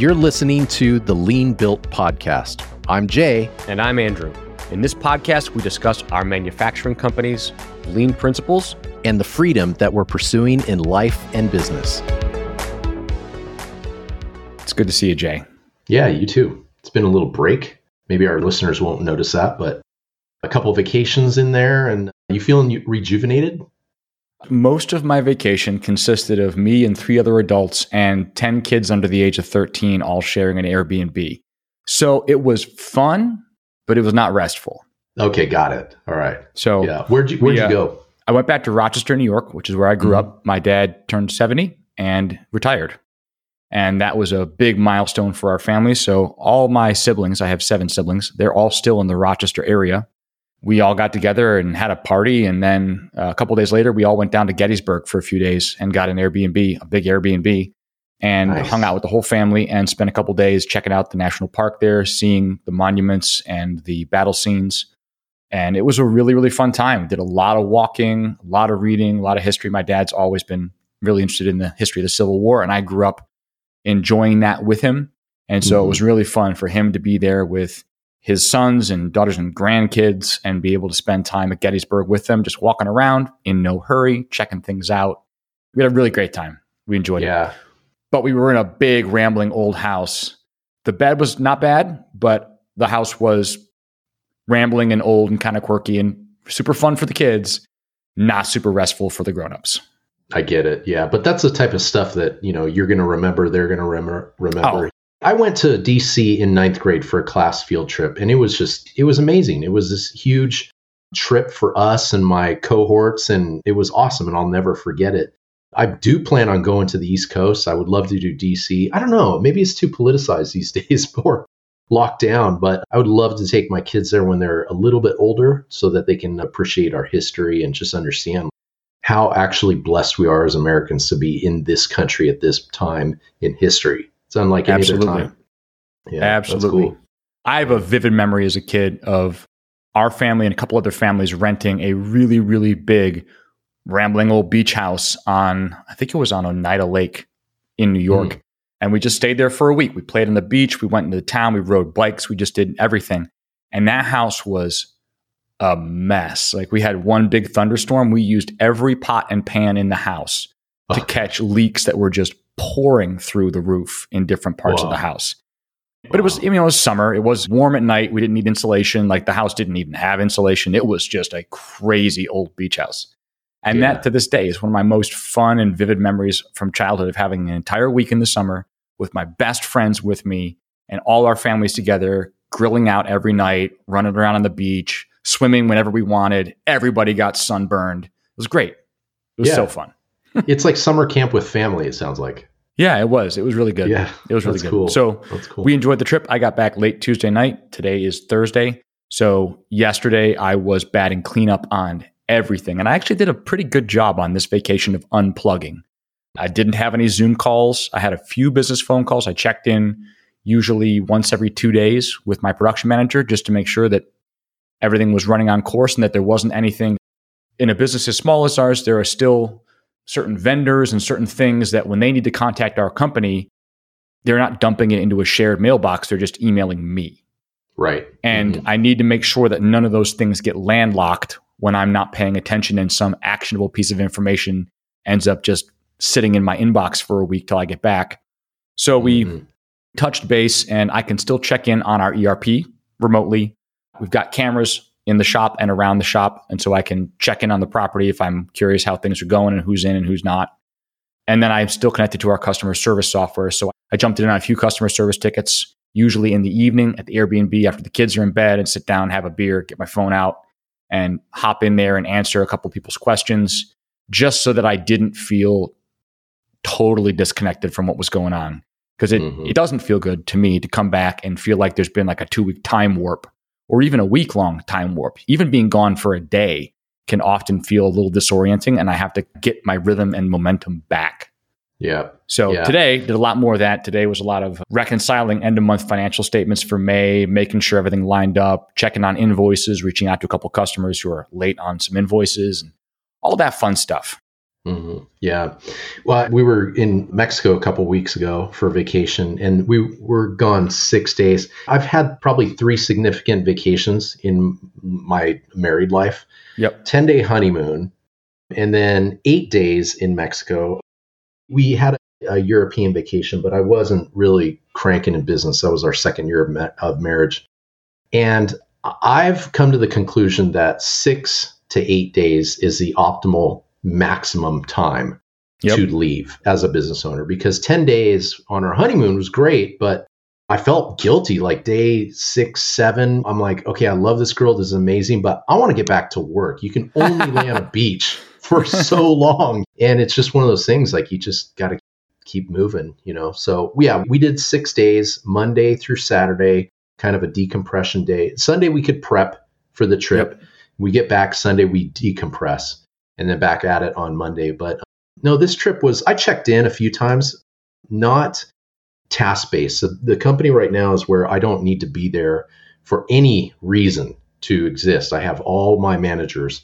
You're listening to the Lean Built Podcast. I'm Jay. And I'm Andrew. In this podcast, we discuss our manufacturing companies, lean principles, and the freedom that we're pursuing in life and business. It's good to see you, Jay. Yeah, you too. It's been a little break. Maybe our listeners won't notice that, but a couple vacations in there and you feeling rejuvenated? Most of my vacation consisted of me and three other adults and 10 kids under the age of 13 all sharing an Airbnb. So it was fun, but it was not restful. Okay, got it. All right. So yeah, where'd you where'd we, you uh, go? I went back to Rochester, New York, which is where I grew mm-hmm. up. My dad turned 70 and retired. And that was a big milestone for our family. So all my siblings, I have seven siblings, they're all still in the Rochester area we all got together and had a party. And then uh, a couple days later, we all went down to Gettysburg for a few days and got an Airbnb, a big Airbnb, and nice. hung out with the whole family and spent a couple days checking out the national park there, seeing the monuments and the battle scenes. And it was a really, really fun time. Did a lot of walking, a lot of reading, a lot of history. My dad's always been really interested in the history of the Civil War, and I grew up enjoying that with him. And so mm-hmm. it was really fun for him to be there with his sons and daughters and grandkids and be able to spend time at Gettysburg with them, just walking around in no hurry, checking things out. We had a really great time. We enjoyed it. yeah. it. But we were in a big, rambling old house. The bed was not bad, but the house was rambling and old and kind of quirky and super fun for the kids, not super restful for the grown-ups. I get it. Yeah, but that's the type of stuff that, you know, you're going to remember, they're going to remember remember. Oh, I went to DC in ninth grade for a class field trip, and it was just, it was amazing. It was this huge trip for us and my cohorts, and it was awesome, and I'll never forget it. I do plan on going to the East Coast. I would love to do DC. I don't know, maybe it's too politicized these days or locked down, but I would love to take my kids there when they're a little bit older so that they can appreciate our history and just understand how actually blessed we are as Americans to be in this country at this time in history. It's unlike any Absolutely. other time. Yeah, Absolutely. Cool. I have a vivid memory as a kid of our family and a couple other families renting a really, really big, rambling old beach house on, I think it was on Oneida Lake in New York. Mm. And we just stayed there for a week. We played on the beach. We went into the town. We rode bikes. We just did everything. And that house was a mess. Like we had one big thunderstorm. We used every pot and pan in the house to catch leaks that were just pouring through the roof in different parts Whoa. of the house. But it was, I mean, it was summer. It was warm at night. We didn't need insulation. Like the house didn't even have insulation. It was just a crazy old beach house. And yeah. that to this day is one of my most fun and vivid memories from childhood of having an entire week in the summer with my best friends with me and all our families together, grilling out every night, running around on the beach, swimming whenever we wanted. Everybody got sunburned. It was great. It was yeah. so fun. it's like summer camp with family, it sounds like. Yeah, it was. It was really good. Yeah, it was really good. Cool. So cool. we enjoyed the trip. I got back late Tuesday night. Today is Thursday. So yesterday I was batting cleanup on everything, and I actually did a pretty good job on this vacation of unplugging. I didn't have any Zoom calls. I had a few business phone calls. I checked in usually once every two days with my production manager just to make sure that everything was running on course and that there wasn't anything in a business as small as ours. There are still certain vendors and certain things that when they need to contact our company, they're not dumping it into a shared mailbox. They're just emailing me. Right. And mm-hmm. I need to make sure that none of those things get landlocked when I'm not paying attention and some actionable piece of information ends up just sitting in my inbox for a week till I get back. So we mm-hmm. touched base and I can still check in on our ERP remotely. We've got cameras in the shop and around the shop. And so I can check in on the property if I'm curious how things are going and who's in and who's not. And then I'm still connected to our customer service software. So I jumped in on a few customer service tickets, usually in the evening at the Airbnb after the kids are in bed and sit down, have a beer, get my phone out and hop in there and answer a couple people's questions just so that I didn't feel totally disconnected from what was going on. Because it, mm-hmm. it doesn't feel good to me to come back and feel like there's been like a two week time warp or even a week long time warp. Even being gone for a day can often feel a little disorienting and I have to get my rhythm and momentum back. Yeah. So yeah. today did a lot more of that. Today was a lot of reconciling end of month financial statements for May, making sure everything lined up, checking on invoices, reaching out to a couple customers who are late on some invoices and all that fun stuff. Mm-hmm. Yeah. Well, we were in Mexico a couple weeks ago for vacation and we were gone six days. I've had probably three significant vacations in my married life. Yep. 10 day honeymoon and then eight days in Mexico. We had a, European vacation, but I wasn't really cranking in business. That was our second year of, ma- of marriage. And I've come to the conclusion that six to eight days is the optimal maximum time yep. to leave as a business owner because 10 days on our honeymoon was great, but I felt guilty like day six, seven. I'm like, okay, I love this girl. This is amazing, but I want to get back to work. You can only lay on a beach for so long. And it's just one of those things like you just got to keep moving, you know? So, yeah, we did six days, Monday through Saturday, kind of a decompression day. Sunday, we could prep for the trip. Yep. We get back Sunday, we decompress and then back at it on Monday. But um, no, this trip was, I checked in a few times, not task based. So the company right now is where I don't need to be there for any reason to exist. I have all my managers.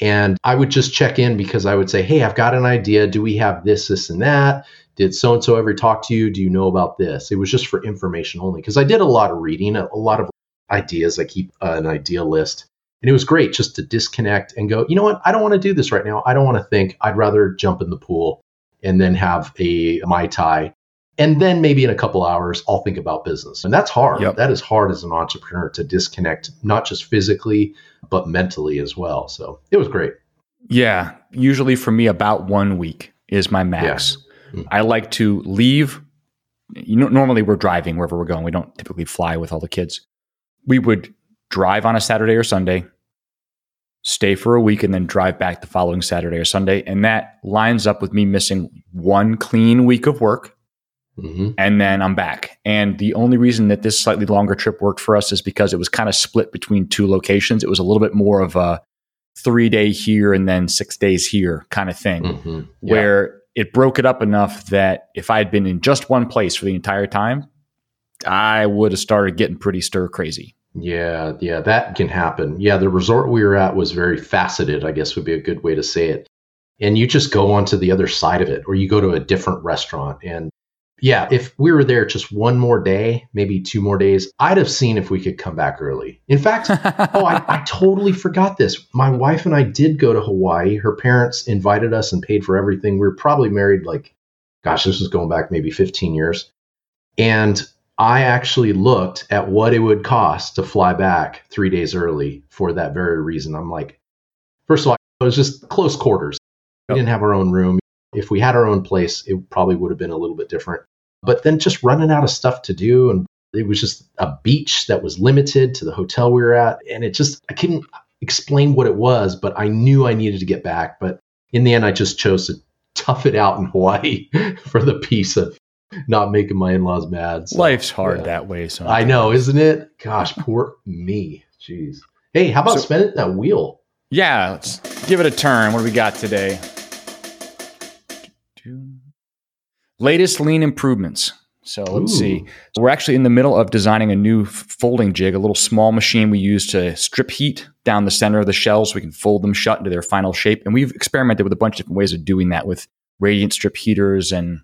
And I would just check in because I would say, Hey, I've got an idea. Do we have this, this, and that? Did so and so ever talk to you? Do you know about this? It was just for information only because I did a lot of reading, a, lot of ideas. I keep an idea list. And it was great just to disconnect and go, you know what? I don't want to do this right now. I don't want to think. I'd rather jump in the pool and then have a Mai Tai. And then maybe in a couple hours, I'll think about business. And that's hard. Yep. That is hard as an entrepreneur to disconnect, not just physically, but mentally as well. So it was great. Yeah. Usually for me, about one week is my max. Yeah. Mm. I like to leave. You know, normally we're driving wherever we're going. We don't typically fly with all the kids. We would drive on a Saturday or Sunday, stay for a week, and then drive back the following Saturday or Sunday. And that lines up with me missing one clean week of work. Mm-hmm. And then I'm back. And the only reason that this slightly longer trip worked for us is because it was kind of split between two locations. It was a little bit more of a three day here and then six days here kind of thing, mm-hmm. yeah. where it broke it up enough that if I had been in just one place for the entire time, I would have started getting pretty stir crazy. Yeah, yeah, that can happen. Yeah, the resort we were at was very faceted, I guess would be a good way to say it. And you just go on to the other side of it, or you go to a different restaurant. And yeah, if we were there just one more day, maybe two more days, I'd have seen if we could come back early. In fact, oh, I, I totally forgot this. My wife and I did go to Hawaii. Her parents invited us and paid for everything. We were probably married like, gosh, this was going back maybe 15 years. And I actually looked at what it would cost to fly back three days early for that very reason. I'm like, first of all, it was just close quarters. We didn't have our own room. If we had our own place, it probably would have been a little bit different. But then just running out of stuff to do. And it was just a beach that was limited to the hotel we were at. And it just, I couldn't explain what it was, but I knew I needed to get back. But in the end, I just chose to tough it out in Hawaii for the peace of not making my in-laws mad. So, Life's hard yeah. that way. So I know, isn't it? Gosh, poor me. Jeez. Hey, how about so, spinning that wheel? Yeah, let's give it a turn. What do we got today? Latest lean improvements. So let's Ooh. see. We're actually in the middle of designing a new folding jig, a little small machine we use to strip heat down the center of the shells so we can fold them shut into their final shape. And we've experimented with a bunch of different ways of doing that with radiant strip heaters and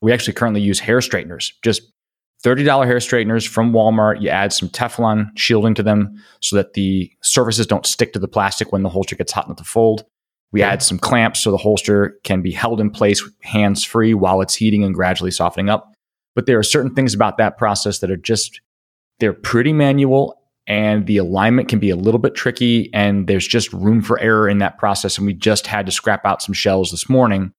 we actually currently use hair straighteners, just $30 hair straighteners from Walmart. You add some Teflon shielding to them so that the surfaces don't stick to the plastic when the holster gets hot enough to fold. We yeah. add some clamps so the holster can be held in place hands free while it's heating and gradually softening up. But there are certain things about that process that are just, they're pretty manual and the alignment can be a little bit tricky and there's just room for error in that process. And we just had to scrap out some shells this morning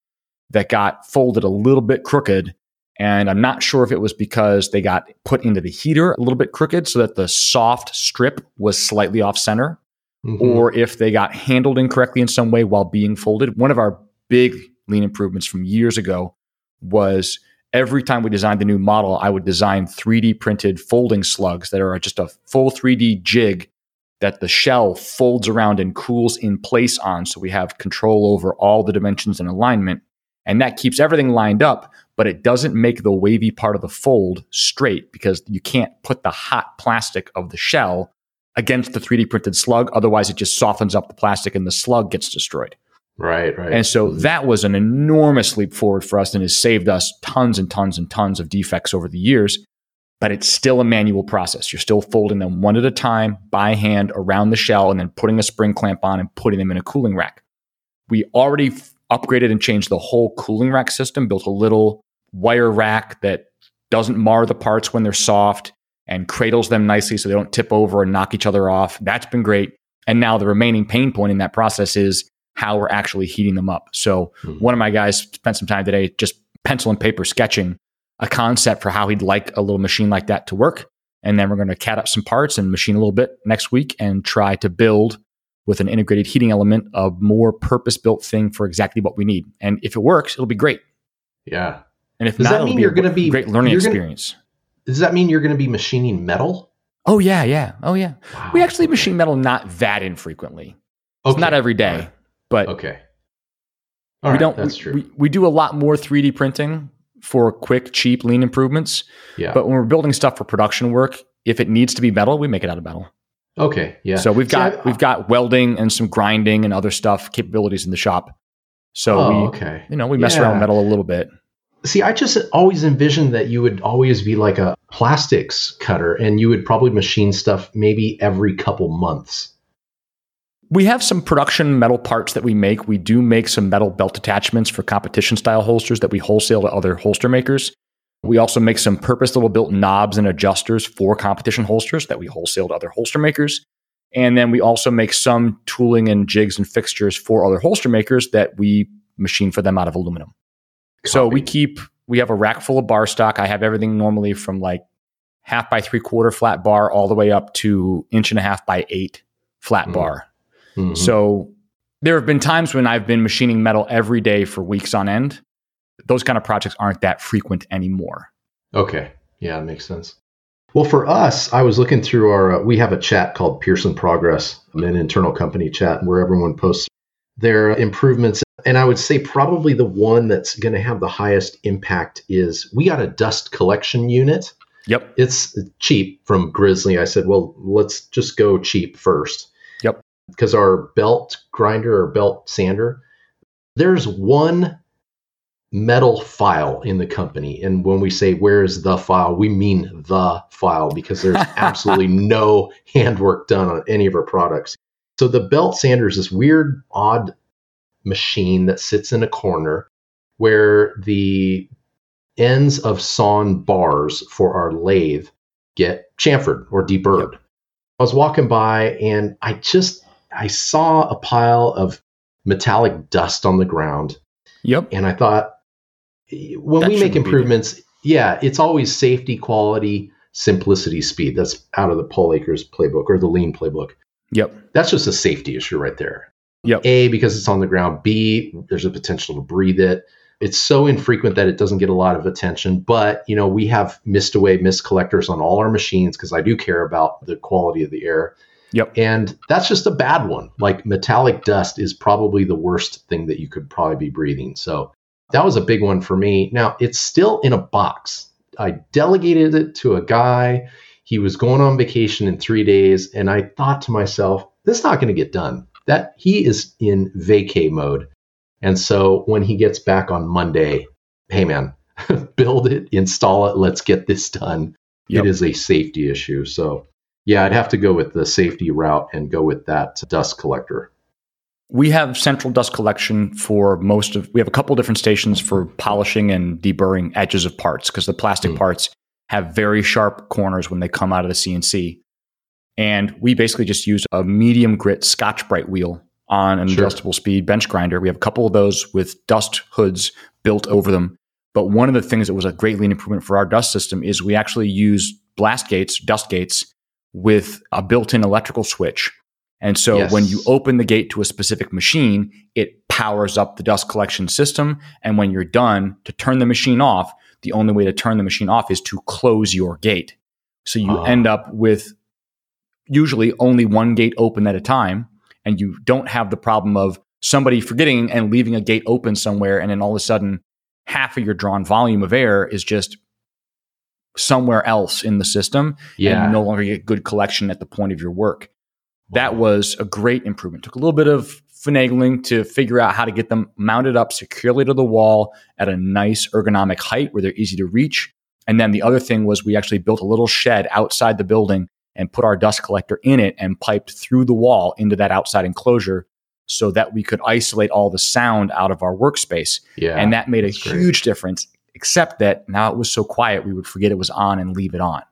that got folded a little bit crooked. And I'm not sure if it was because they got put into the heater a little bit crooked so that the soft strip was slightly off center, mm-hmm. or if they got handled incorrectly in some way while being folded. One of our big lean improvements from years ago was every time we designed the new model, I would design 3D printed folding slugs that are just a full 3D jig that the shell folds around and cools in place on. So we have control over all the dimensions and alignment. And that keeps everything lined up, but it doesn't make the wavy part of the fold straight because you can't put the hot plastic of the shell against the 3D printed slug. Otherwise, it just softens up the plastic and the slug gets destroyed. Right, right. And so Mhm. that was an enormous leap forward for us and has saved us tons and tons and tons of defects over the years. But it's still a manual process. You're still folding them one at a time by hand around the shell and then putting a spring clamp on and putting them in a cooling rack. We already f- upgraded and changed the whole cooling rack system, built a little wire rack that doesn't mar the parts when they're soft and cradles them nicely so they don't tip over and knock each other off. That's been great. And now the remaining pain point in that process is how we're actually heating them up. So Mhm. one of my guys spent some time today just pencil and paper sketching a concept for how he'd like a little machine like that to work. And then we're going to CAD up some parts and machine a little bit next week and try to build with an integrated heating element a more purpose built thing for exactly what we need. And if it works, it'll be great. yeah. And if Does not, that it'll mean be you're a gonna be- great learning you're gonna- experience. Does that mean you're going to be machining metal? Oh yeah, yeah. Oh yeah. Wow. We actually machine metal not that infrequently. It's not every day, right. but Okay. All we right, don't. That's we, true. We, we do a lot more 3D printing for quick, cheap, lean improvements. yeah. But when we're building stuff for production work, if it needs to be metal, we make it out of metal. Okay. Yeah. So we've See, got I- we've got welding and some grinding and other stuff capabilities in the shop. So oh, we okay. you know we mess around with metal a little bit. See, I just always envisioned that you would always be like a plastics cutter and you would probably machine stuff maybe every couple months. We have some production metal parts that we make. We do make some metal belt attachments for competition style holsters that we wholesale to other holster makers. We also make some purpose little built knobs and adjusters for competition holsters that we wholesale to other holster makers. And then we also make some tooling and jigs and fixtures for other holster makers that we machine for them out of aluminum. So we keep we have a rack full of bar stock. I have everything normally from like half by three quarter flat bar all the way up to inch and a half by eight flat Mhm. bar. Mhm. So there have been times when I've been machining metal every day for weeks on end. Those kind of projects aren't that frequent anymore. Okay. Yeah, makes sense. Well, for us, I was looking through our, uh, we have a chat called Pearson Progress, an internal company chat where everyone posts their improvements. And I would say probably the one that's going to have the highest impact is we got a dust collection unit. Yep. It's cheap from Grizzly. I said, well, let's just go cheap first. Yep. Because our belt grinder or belt sander, there's one metal file in the company. And when we say where is the file, we mean the file because there's absolutely no handwork done on any of our products. So the belt sander is this weird, odd machine that sits in a corner where the ends of sawn bars for our lathe get chamfered or deburred. I was walking by and I just I saw a pile of metallic dust on the ground Yep. and I thought when That we make shouldn't be there. improvements, yeah, it's always safety, quality, simplicity, speed. That's out of the Paul Akers playbook or the lean playbook. Yep. That's just a safety issue right there. Yep. A, because it's on the ground. B, there's a potential to breathe it. It's so infrequent that it doesn't get a lot of attention. But, you know, we have missed away mist collectors on all our machines because I do care about the quality of the air. Yep. And that's just a bad one. Like metallic dust is probably the worst thing that you could probably be breathing. So that was a big one for me. Now, it's still in a box. I delegated it to a guy. He was going on vacation in three days. And I thought to myself, this is not going to get done. That he is in vacay mode. And so when he gets back on Monday, hey man, build it, install it, let's get this done. Yep. It is a safety issue. So yeah, I'd have to go with the safety route and go with that dust collector. We have central dust collection for most of. We have a couple different stations for polishing and deburring edges of parts because the plastic Mm. parts have very sharp corners when they come out of the CNC. And we basically just use a medium grit Scotch Brite wheel on an Sure. adjustable speed bench grinder. We have a couple of those with dust hoods built over them. But one of the things that was a great lean improvement for our dust system is we actually use blast gates, dust gates, with a built-in electrical switch. And so Yes. when you open the gate to a specific machine, it powers up the dust collection system. And when you're done to turn the machine off, the only way to turn the machine off is to close your gate. So you Ah. end up with usually only one gate open at a time. And you don't have the problem of somebody forgetting and leaving a gate open somewhere. And then all of a sudden, half of your drawn volume of air is just somewhere else in the system. And you no longer get good collection at the point of your work. That was a great improvement. Took a little bit of finagling to figure out how to get them mounted up securely to the wall at a nice ergonomic height where they're easy to reach. And then the other thing was we actually built a little shed outside the building and put our dust collector in it and piped through the wall into that outside enclosure so that we could isolate all the sound out of our workspace. Yeah. And that made a great. huge difference, except that now it was so quiet, we would forget it was on and leave it on.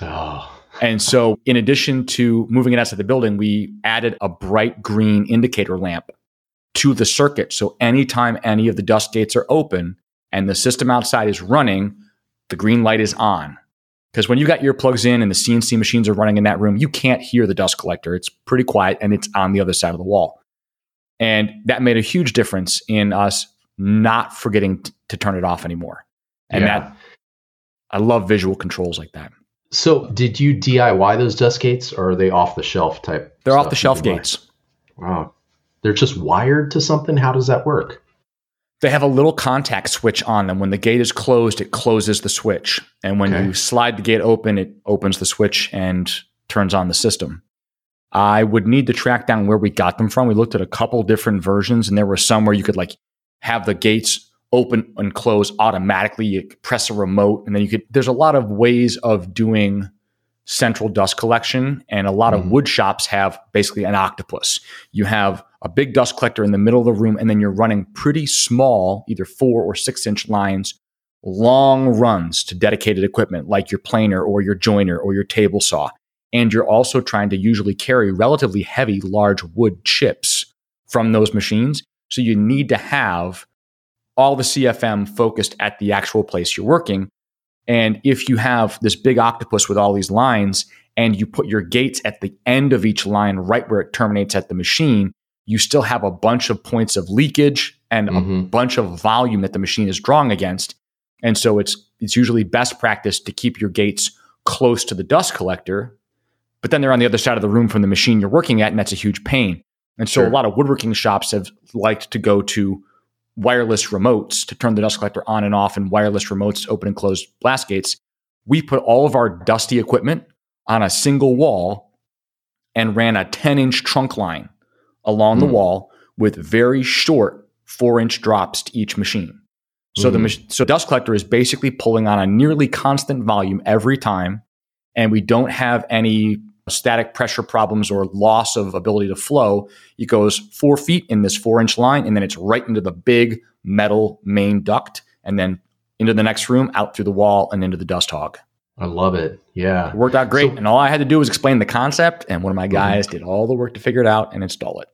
Oh, And so, in addition to moving it outside the building, we added a bright green indicator lamp to the circuit. So, anytime any of the dust gates are open and the system outside is running, the green light is on. Because when you got earplugs in and the CNC machines are running in that room, you can't hear the dust collector. It's pretty quiet and it's on the other side of the wall. And that made a huge difference in us not forgetting t- to turn it off anymore. And Yeah. that, I love visual controls like that. So, did you DIY those dust gates, or are they off the shelf type? They're off the shelf buy? gates. Wow, they're just wired to something. How does that work? They have a little contact switch on them. When the gate is closed, it closes the switch. And when Okay. you slide the gate open, it opens the switch and turns on the system. I would need to track down where we got them from. We looked at a couple different versions, and there were some where you could like have the gates open and close automatically. You press a remote, and then you could. There's a lot of ways of doing central dust collection, and a lot Mhm. of wood shops have basically an octopus. You have a big dust collector in the middle of the room, and then you're running pretty small, either four or six inch lines, long runs to dedicated equipment like your planer or your joiner or your table saw. And you're also trying to usually carry relatively heavy, large wood chips from those machines. So you need to have all the CFM focused at the actual place you're working. And if you have this big octopus with all these lines and you put your gates at the end of each line, right where it terminates at the machine, you still have a bunch of points of leakage and a Mhm. bunch of volume that the machine is drawing against. And so it's it's usually best practice to keep your gates close to the dust collector, but then they're on the other side of the room from the machine you're working at, and that's a huge pain. And so Sure. a lot of woodworking shops have liked to go to wireless remotes to turn the dust collector on and off and wireless remotes to open and close blast gates. We put all of our dusty equipment on a single wall and ran a 10 inch trunk line along the Hmm. wall with very short four inch drops to each machine. So the Mhm. so dust collector is basically pulling on a nearly constant volume every time, and we don't have any static pressure problems or loss of ability to flow. It goes four feet in this four inch line, and then it's right into the big metal main duct, and then into the next room, out through the wall, and into the dust hog. I love it. Yeah. It worked out great, So- and all I had to do was explain the concept, and one of my Mhm. guys did all the work to figure it out and install it.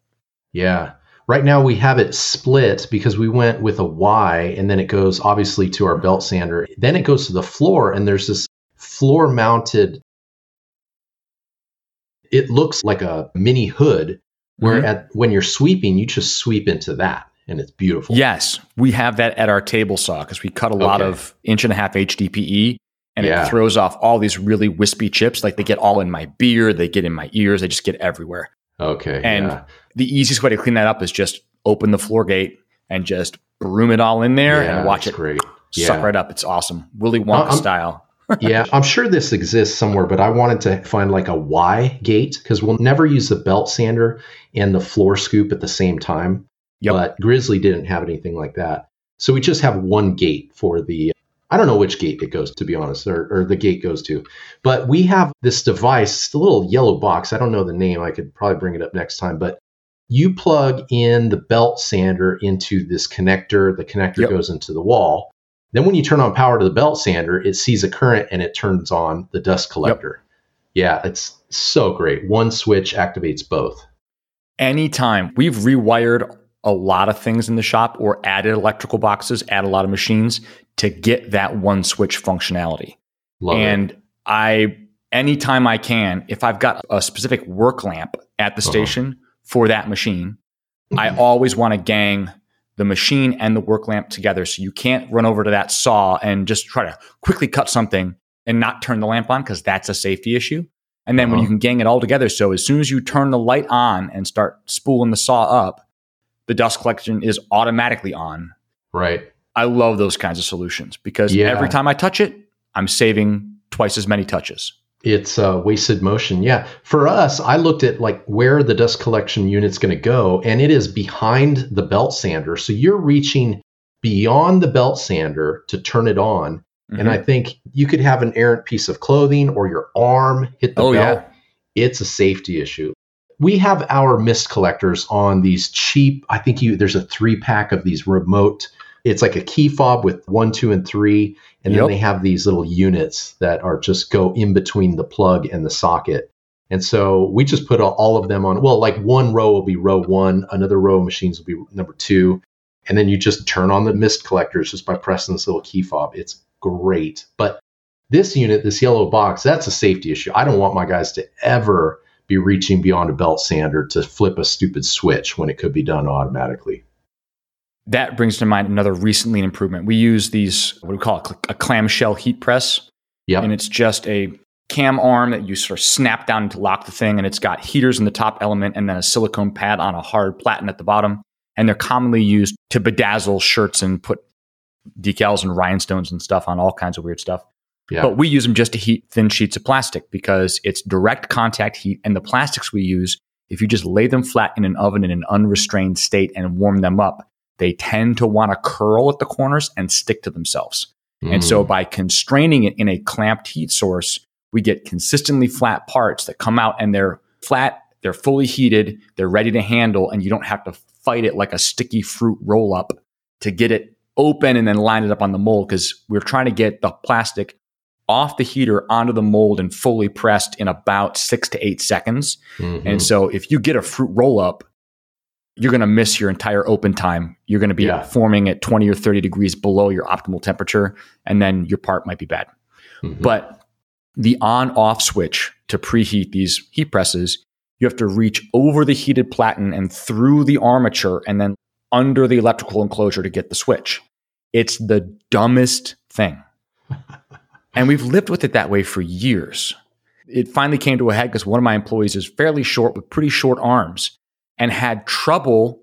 Yeah. Right now we have it split because we went with a Y and then it goes obviously to our belt sander. Then it goes to the floor and there's this floor mounted it looks like a mini hood where Mhm. at when you're sweeping you just sweep into that and it's beautiful. Yes, we have that at our table saw because we cut a lot Okay. of inch and a half HDPE and Yeah. it throws off all these really wispy chips. Like they get all in my beer they get in my ears, they just get everywhere. Okay. And yeah. the easiest way to clean that up is just open the floor gate and just broom it all in there Yeah, and watch it great. suck right up. It's awesome. Willy Wonka I'm- style. Yeah, I'm sure this exists somewhere, but I wanted to find like a Y gate because we'll never use the belt sander and the floor scoop at the same time. Yep. But Grizzly didn't have anything like that. So we just have one gate for the, I don't know which gate it goes, to be honest, or, or the gate goes to. But we have this device, a little yellow box. I don't know the name. I could probably bring it up next time. But you plug in the belt sander into this connector. The connector Yep. goes into the wall. Then when you turn on power to the belt sander, it sees a current and it turns on the dust collector. Yeah, it's so great. One switch activates both. Anytime we've rewired a lot of things in the shop or added electrical boxes, add a lot of machines to get that one switch functionality. Love and it. I, anytime I can, if I've got a specific work lamp at the Uh-huh. station for that machine, I always want to gang the machine and the work lamp together. So you can't run over to that saw and just try to quickly cut something and not turn the lamp on because that's a safety issue. And then when Uh-huh. you can gang it all together, so as soon as you turn the light on and start spooling the saw up, the dust collection is automatically on. Right. I love those kinds of solutions because Yeah. every time I touch it, I'm saving twice as many touches. It's uh, wasted motion. Yeah. For us, I looked at like where the dust collection unit's going to go, and it is behind the belt sander. So you're reaching beyond the belt sander to turn it on. Mm-hmm. And I think you could have an errant piece of clothing or your arm hit the oh, belt. Yeah. It's a safety issue. We have our mist collectors on these cheap, I think you there's a three pack of these remote it's like a key fob with one, two, and three. And yep. then they have these little units that are just go in between the plug and the socket. And so we just put all of them on. Well, like one row will be row one, another row of machines will be number two. And then you just turn on the mist collectors just by pressing this little key fob. It's great. But this unit, this yellow box, that's a safety issue. I don't want my guys to ever be reaching beyond a belt sander to flip a stupid switch when it could be done automatically that brings to mind another recent lean improvement. We use these, what do we call it, a clamshell heat press. Yeah. And it's just a cam arm that you sort of snap down to lock the thing. And it's got heaters in the top element and then a silicone pad on a hard platen at the bottom. And they're commonly used to bedazzle shirts and put decals and rhinestones and stuff on all kinds of weird stuff. Yeah. But we use them just to heat thin sheets of plastic because it's direct contact heat. And the plastics we use, if you just lay them flat in an oven in an unrestrained state and warm them up, they tend to want to curl at the corners and stick to themselves. Mm. And so hmm. by constraining it in a clamped heat source, we get consistently flat parts that come out and they're flat, they're fully heated, they're ready to handle, and you don't have to fight it like a sticky fruit roll up to get it open and then line it up on the mold because we're trying to get the plastic off the heater onto the mold and fully pressed in about six to eight seconds. Mm-hmm. And so if you get a fruit roll up, you're going to miss your entire open time. You're going to be yeah. forming at 20 or 30 degrees below your optimal temperature, and then your part might be bad. Mm-hmm. But the on off switch to preheat these heat presses, you have to reach over the heated platen and through the armature and then under the electrical enclosure to get the switch. It's the dumbest thing. and we've lived with it that way for years. It finally came to a head because one of my employees is fairly short with pretty short arms and had trouble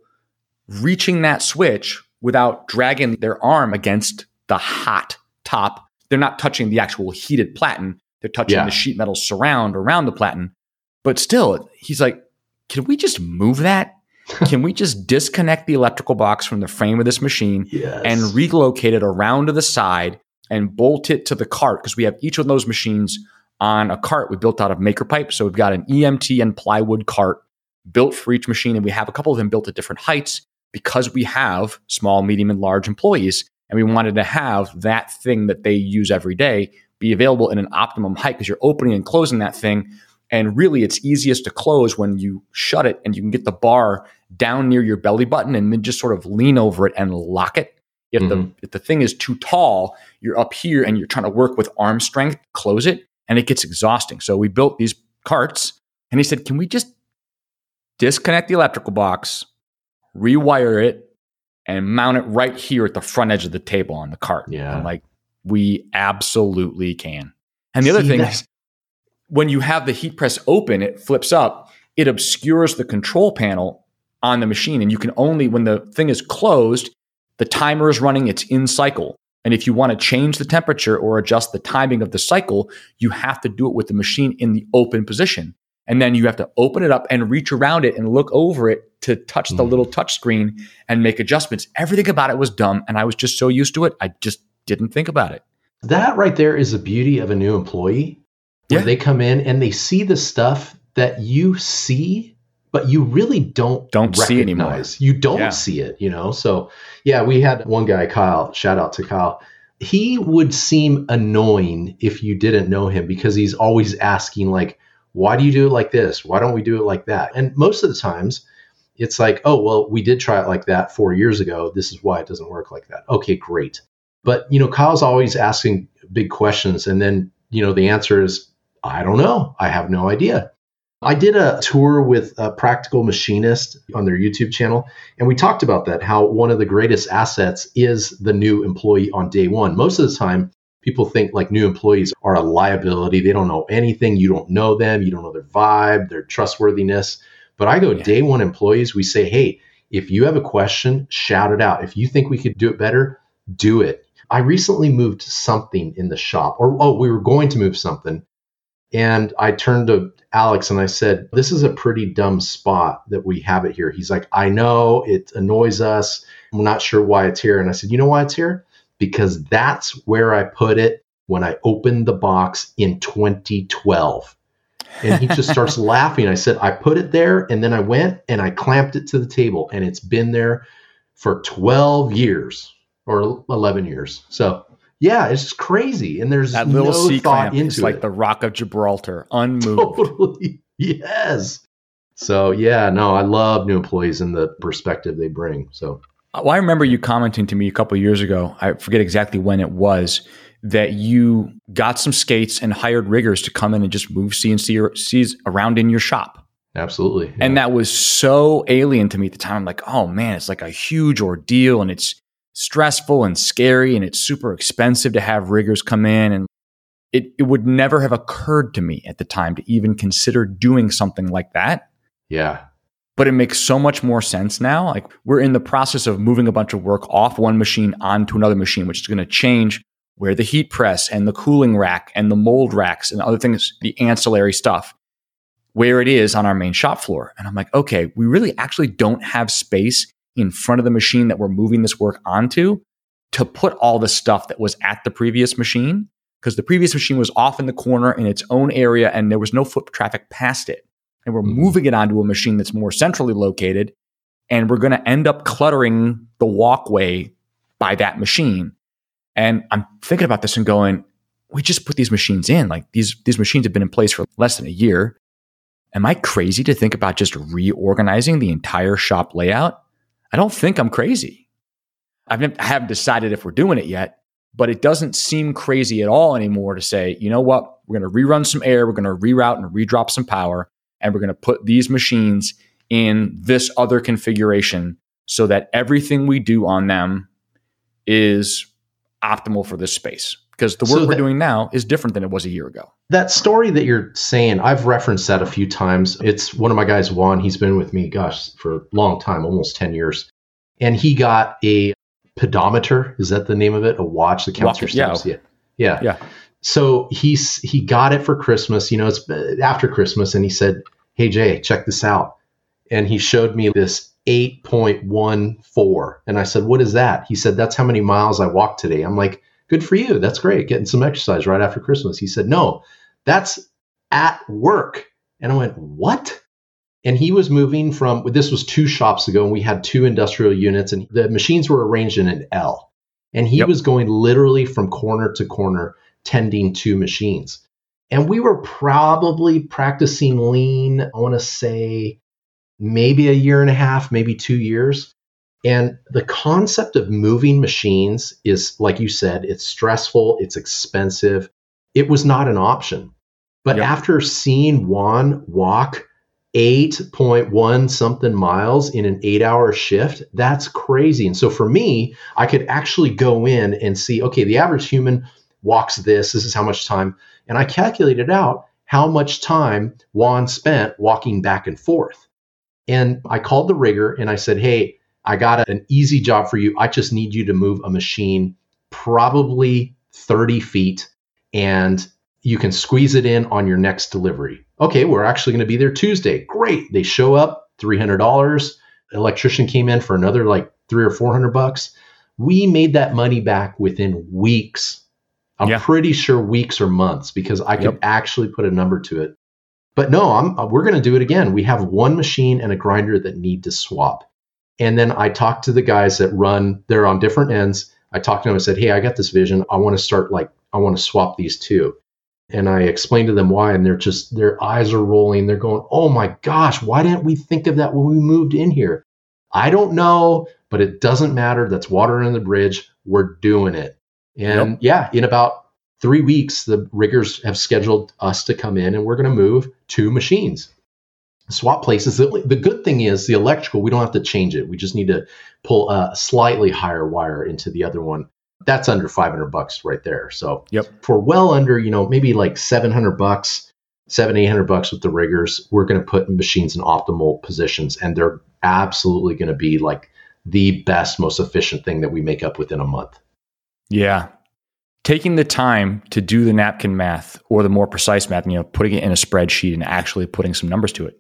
reaching that switch without dragging their arm against the hot top. They're not touching the actual heated platen, they're touching yeah. the sheet metal surround around the platen. But still, he's like, can we just move that? can we just disconnect the electrical box from the frame of this machine yes. and relocate it around to the side and bolt it to the cart? Because we have each of those machines on a cart we built out of maker pipe. So we've got an EMT and plywood cart built for each machine. And we have a couple of them built at different heights because we have small, medium, and large employees. And we wanted to have that thing that they use every day be available in an optimum height because you're opening and closing that thing. And really, it's easiest to close when you shut it and you can get the bar down near your belly button and then just sort of lean over it and lock it. If, mm-hmm. the, if the thing is too tall, you're up here and you're trying to work with arm strength, close it, and it gets exhausting. So we built these carts and he said, Can we just disconnect the electrical box, rewire it, and mount it right here at the front edge of the table on the cart. Yeah. I'm like, we absolutely can. And the other thing that? is when you have the heat press open, it flips up, it obscures the control panel on the machine. And you can only, when the thing is closed, the timer is running, it's in cycle. And if you want to change the temperature or adjust the timing of the cycle, you have to do it with the machine in the open position. And then you have to open it up and reach around it and look over it to touch the mm. little touch screen and make adjustments. Everything about it was dumb. And I was just so used to it, I just didn't think about it. That right there is the beauty of a new employee. Where yeah. they come in and they see the stuff that you see, but you really don't don't recognize. see anymore. You don't yeah. see it, you know. So yeah, we had one guy, Kyle. Shout out to Kyle he would seem annoying if you didn't know him because he's always asking like why do you do it like this? Why don't we do it like that? And most of the times, it's like, oh, well, we did try it like that four years ago. This is why it doesn't work like that. Okay, great. But, you know, Kyle's always asking big questions. And then, you know, the answer is, I don't know. I have no idea. I did a tour with a practical machinist on their YouTube channel, and we talked about that how one of the greatest assets is the new employee on day one. Most of the time, people think like new employees are a liability. They don't know anything. You don't know them. You don't know their vibe, their trustworthiness. But I go yeah. day one employees, we say, hey, if you have a question, shout it out. If you think we could do it better, do it. I recently moved something in the shop, or oh, we were going to move something. And I turned to Alex and I said, This is a pretty dumb spot that we have it here. He's like, I know it annoys us. I'm not sure why it's here. And I said, You know why it's here? Because that's where I put it when I opened the box in 2012. And he just starts laughing. I said, I put it there and then I went and I clamped it to the table and it's been there for 12 years or 11 years. So yeah, it's just crazy. And there's that little no C thought clamp is like it. the Rock of Gibraltar, unmoved. Totally. Yes. So yeah, no, I love new employees and the perspective they bring. So Well, I remember you commenting to me a couple years ago. I forget exactly when it was that you got some skates and hired riggers to come in and just move CNCs around in your shop. absolutely. yeah. And that was so alien to me at the time. I'm like, oh man, it's like a huge ordeal and it's stressful and scary and it's super expensive to have riggers come in. And it, it would never have occurred to me at the time to even consider doing something like that. yeah. But it makes so much more sense now. Like we're in the process of moving a bunch of work off one machine onto another machine, which is going to change where the heat press and the cooling rack and the mold racks and other things, the ancillary stuff, where it is on our main shop floor. And I'm like, okay, we really actually don't have space in front of the machine that we're moving this work onto to put all the stuff that was at the previous machine because the previous machine was off in the corner in its own area and there was no foot traffic past it. And we're Mhm. moving it onto a machine that's more centrally located. And we're going to end up cluttering the walkway by that machine. And I'm thinking about this and going, we just put these machines in. Like these, these machines have been in place for less than a year. Am I crazy to think about just reorganizing the entire shop layout? I don't think I'm crazy. I've nev- I haven't decided if we're doing it yet, but it doesn't seem crazy at all anymore to say, you know what, we're going to rerun some air, we're going to reroute and redrop some power, and we're going to put these machines in this other configuration so that everything we do on them is optimal for this space. Because the work So we're doing now is different than it was a year ago. That story that you're saying, I've referenced that a few times. It's one of my guys, Juan. He's been with me, gosh, for a long time, almost 10 years. And he got a pedometer. Is that the name of it? A watch that counts Walk- your yeah. steps? Yeah. Yeah. Yeah. So he's he got it for Christmas. You know, it's uh, after Christmas, and he said, "Hey Jay, check this out." And he showed me this 8.14, and I said, "What is that?" He said, "That's how many miles I walked today." I'm like, "Good for you. That's great. Getting some exercise right after Christmas." He said, "No, that's at work." And I went, "What?" And he was moving from this was two shops ago, and we had two industrial units, and the machines were arranged in an L. And he Yep. was going literally from corner to corner tending two machines. And we were probably practicing lean, I want to say maybe a year and a half, maybe two years. And the concept of moving machines is, like you said, it's stressful, it's expensive. It was not an option. But Yep. after seeing Juan walk 8.1 something miles in an eight hour shift, that's crazy. And so for me, I could actually go in and see okay, the average human walks this, this is how much time. And I calculated out how much time Juan spent walking back and forth. And I called the rigger and I said, hey, I got an easy job for you. I just need you to move a machine probably 30 feet and you can squeeze it in on your next delivery. Okay, we're actually going to be there Tuesday. Great. They show up, $300. Electrician came in for another like three or 400 bucks. We made that money back within weeks. I'm Yeah. pretty sure weeks or months because I could Yep. actually put a number to it. But no, I'm, uh, we're going to do it again. We have one machine and a grinder that need to swap. And then I talked to the guys that run, they're on different ends. I talked to them and said, Hey, I got this vision. I want to start like, I want to swap these two. And I explained to them why, and they're just, their eyes are rolling. They're going, Oh my gosh, why didn't we think of that when we moved in here? I don't know, but it doesn't matter. That's water under the bridge. We're doing it. And yeah, in about three weeks, the riggers have scheduled us to come in and we're going to move two machines. Swap places. The, the good thing is the electrical, we don't have to change it. We just need to pull a slightly higher wire into the other one. That's under 500 bucks right there. So Yep. for well under, you know, maybe like 700 bucks, seven, 800 bucks with the riggers, we're going to put machines in optimal positions and they're absolutely going to be like the best, most efficient thing that we make up within a month. Yeah. taking the time to do the napkin math or the more precise math, you know, putting it in a spreadsheet and actually putting some numbers to it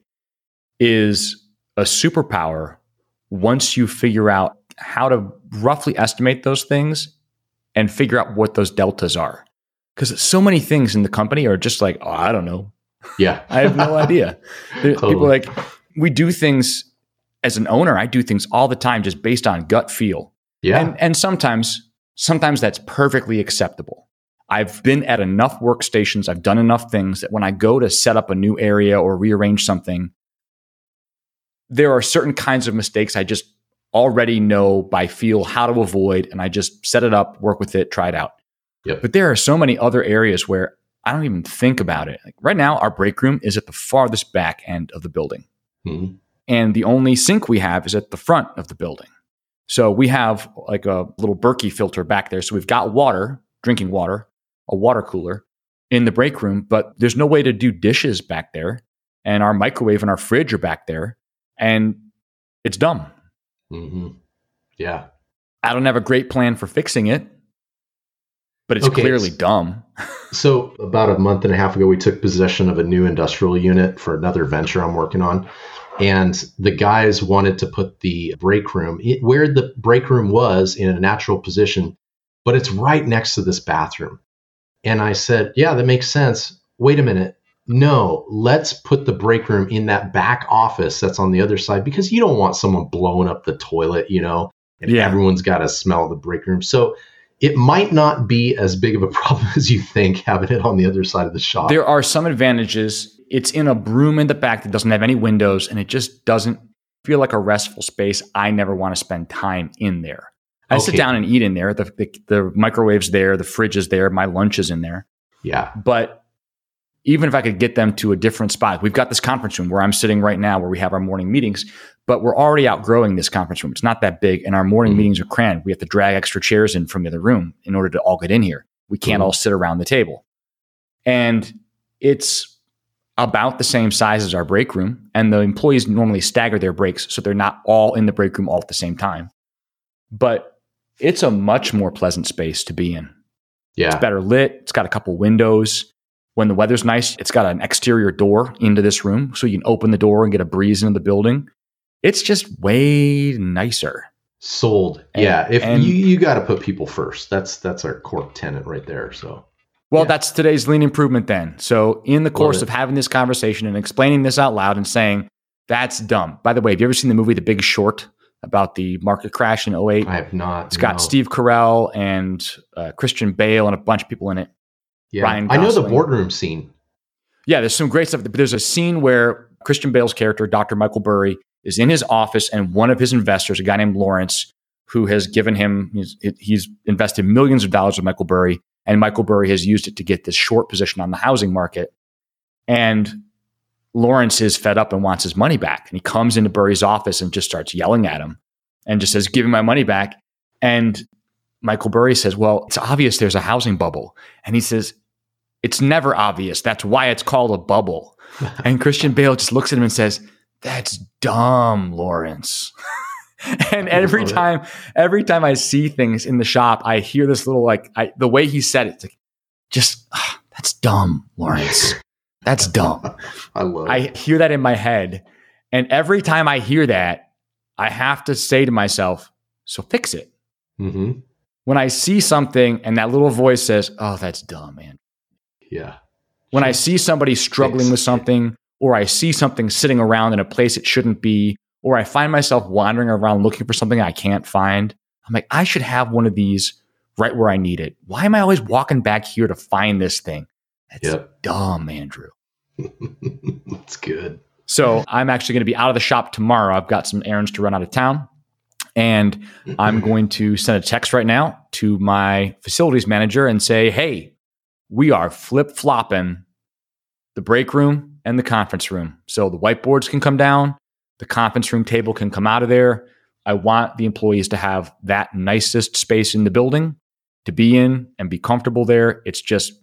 is a superpower once you figure out how to roughly estimate those things and figure out what those deltas are. Because so many things in the company are just like, oh, I don't know. Yeah. I have no idea. totally. People like, we do things as an owner, I do things all the time just based on gut feel. Yeah. And, and sometimes, sometimes that's perfectly acceptable. I've been at enough workstations, I've done enough things that when I go to set up a new area or rearrange something, there are certain kinds of mistakes I just already know by feel how to avoid, and I just set it up, work with it, try it out. Yep. But there are so many other areas where I don't even think about it. Like right now, our break room is at the farthest back end of the building. Mm-hmm. And the only sink we have is at the front of the building. So we have like a little Berkey filter back there. So we've got water, drinking water, a water cooler in the break room, but there's no way to do dishes back there. And our microwave and our fridge are back there. And it's dumb. Mm-hmm. Yeah. I don't have a great plan for fixing it, but it's okay. clearly dumb. so, about a month and a half ago, we took possession of a new industrial unit for another venture I'm working on and the guys wanted to put the break room where the break room was in a natural position but it's right next to this bathroom and i said yeah that makes sense wait a minute no let's put the break room in that back office that's on the other side because you don't want someone blowing up the toilet you know and yeah. everyone's got to smell the break room so it might not be as big of a problem as you think having it on the other side of the shop. There are some advantages. It's in a room in the back that doesn't have any windows and it just doesn't feel like a restful space. I never want to spend time in there. I okay. sit down and eat in there. The, the, the microwave's there, the fridge is there, my lunch is in there. Yeah. But even if I could get them to a different spot, we've got this conference room where I'm sitting right now where we have our morning meetings, but we're already outgrowing this conference room. It's not that big and our morning mm-hmm. meetings are crammed. We have to drag extra chairs in from the other room in order to all get in here. We can't mm-hmm. all sit around the table. And it's about the same size as our break room. And the employees normally stagger their breaks so they're not all in the break room all at the same time. But it's a much more pleasant space to be in. Yeah. It's better lit. It's got a couple windows. When the weather's nice, it's got an exterior door into this room so you can open the door and get a breeze into the building. It's just way nicer. Sold. And, yeah, if and, you you got to put people first. That's that's our core tenant right there. So well, yeah. that's today's lean improvement then. So, in the course of having this conversation and explaining this out loud and saying, that's dumb. By the way, have you ever seen the movie The Big Short about the market crash in 08? I have not. It's got no. Steve Carell and uh, Christian Bale and a bunch of people in it. Yeah, Ryan I know the boardroom scene. Yeah, there's some great stuff. But there's a scene where Christian Bale's character, Dr. Michael Burry, is in his office, and one of his investors, a guy named Lawrence, who has given him, he's, he's invested millions of dollars with Michael Burry, and Michael Burry has used it to get this short position on the housing market. And Lawrence is fed up and wants his money back. And he comes into Burry's office and just starts yelling at him and just says, Give me my money back. And Michael Burry says, Well, it's obvious there's a housing bubble. And he says, it's never obvious. That's why it's called a bubble. and Christian Bale just looks at him and says, That's dumb, Lawrence. and every time, every time I see things in the shop, I hear this little like I, the way he said it, it's like, just oh, that's dumb, Lawrence. That's dumb. I love. I hear that in my head, and every time I hear that, I have to say to myself, "So fix it." Mm-hmm. When I see something and that little voice says, "Oh, that's dumb, man," Yeah. When I see somebody struggling with something, or I see something sitting around in a place it shouldn't be, or I find myself wandering around looking for something I can't find, I'm like, I should have one of these right where I need it. Why am I always walking back here to find this thing? That's yep. dumb, Andrew. That's good. So I'm actually going to be out of the shop tomorrow. I've got some errands to run out of town. And I'm going to send a text right now to my facilities manager and say, hey, we are flip flopping the break room and the conference room. So the whiteboards can come down, the conference room table can come out of there. I want the employees to have that nicest space in the building to be in and be comfortable there. It's just,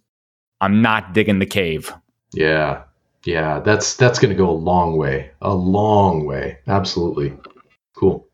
I'm not digging the cave. Yeah. Yeah. That's, that's going to go a long way, a long way. Absolutely. Cool.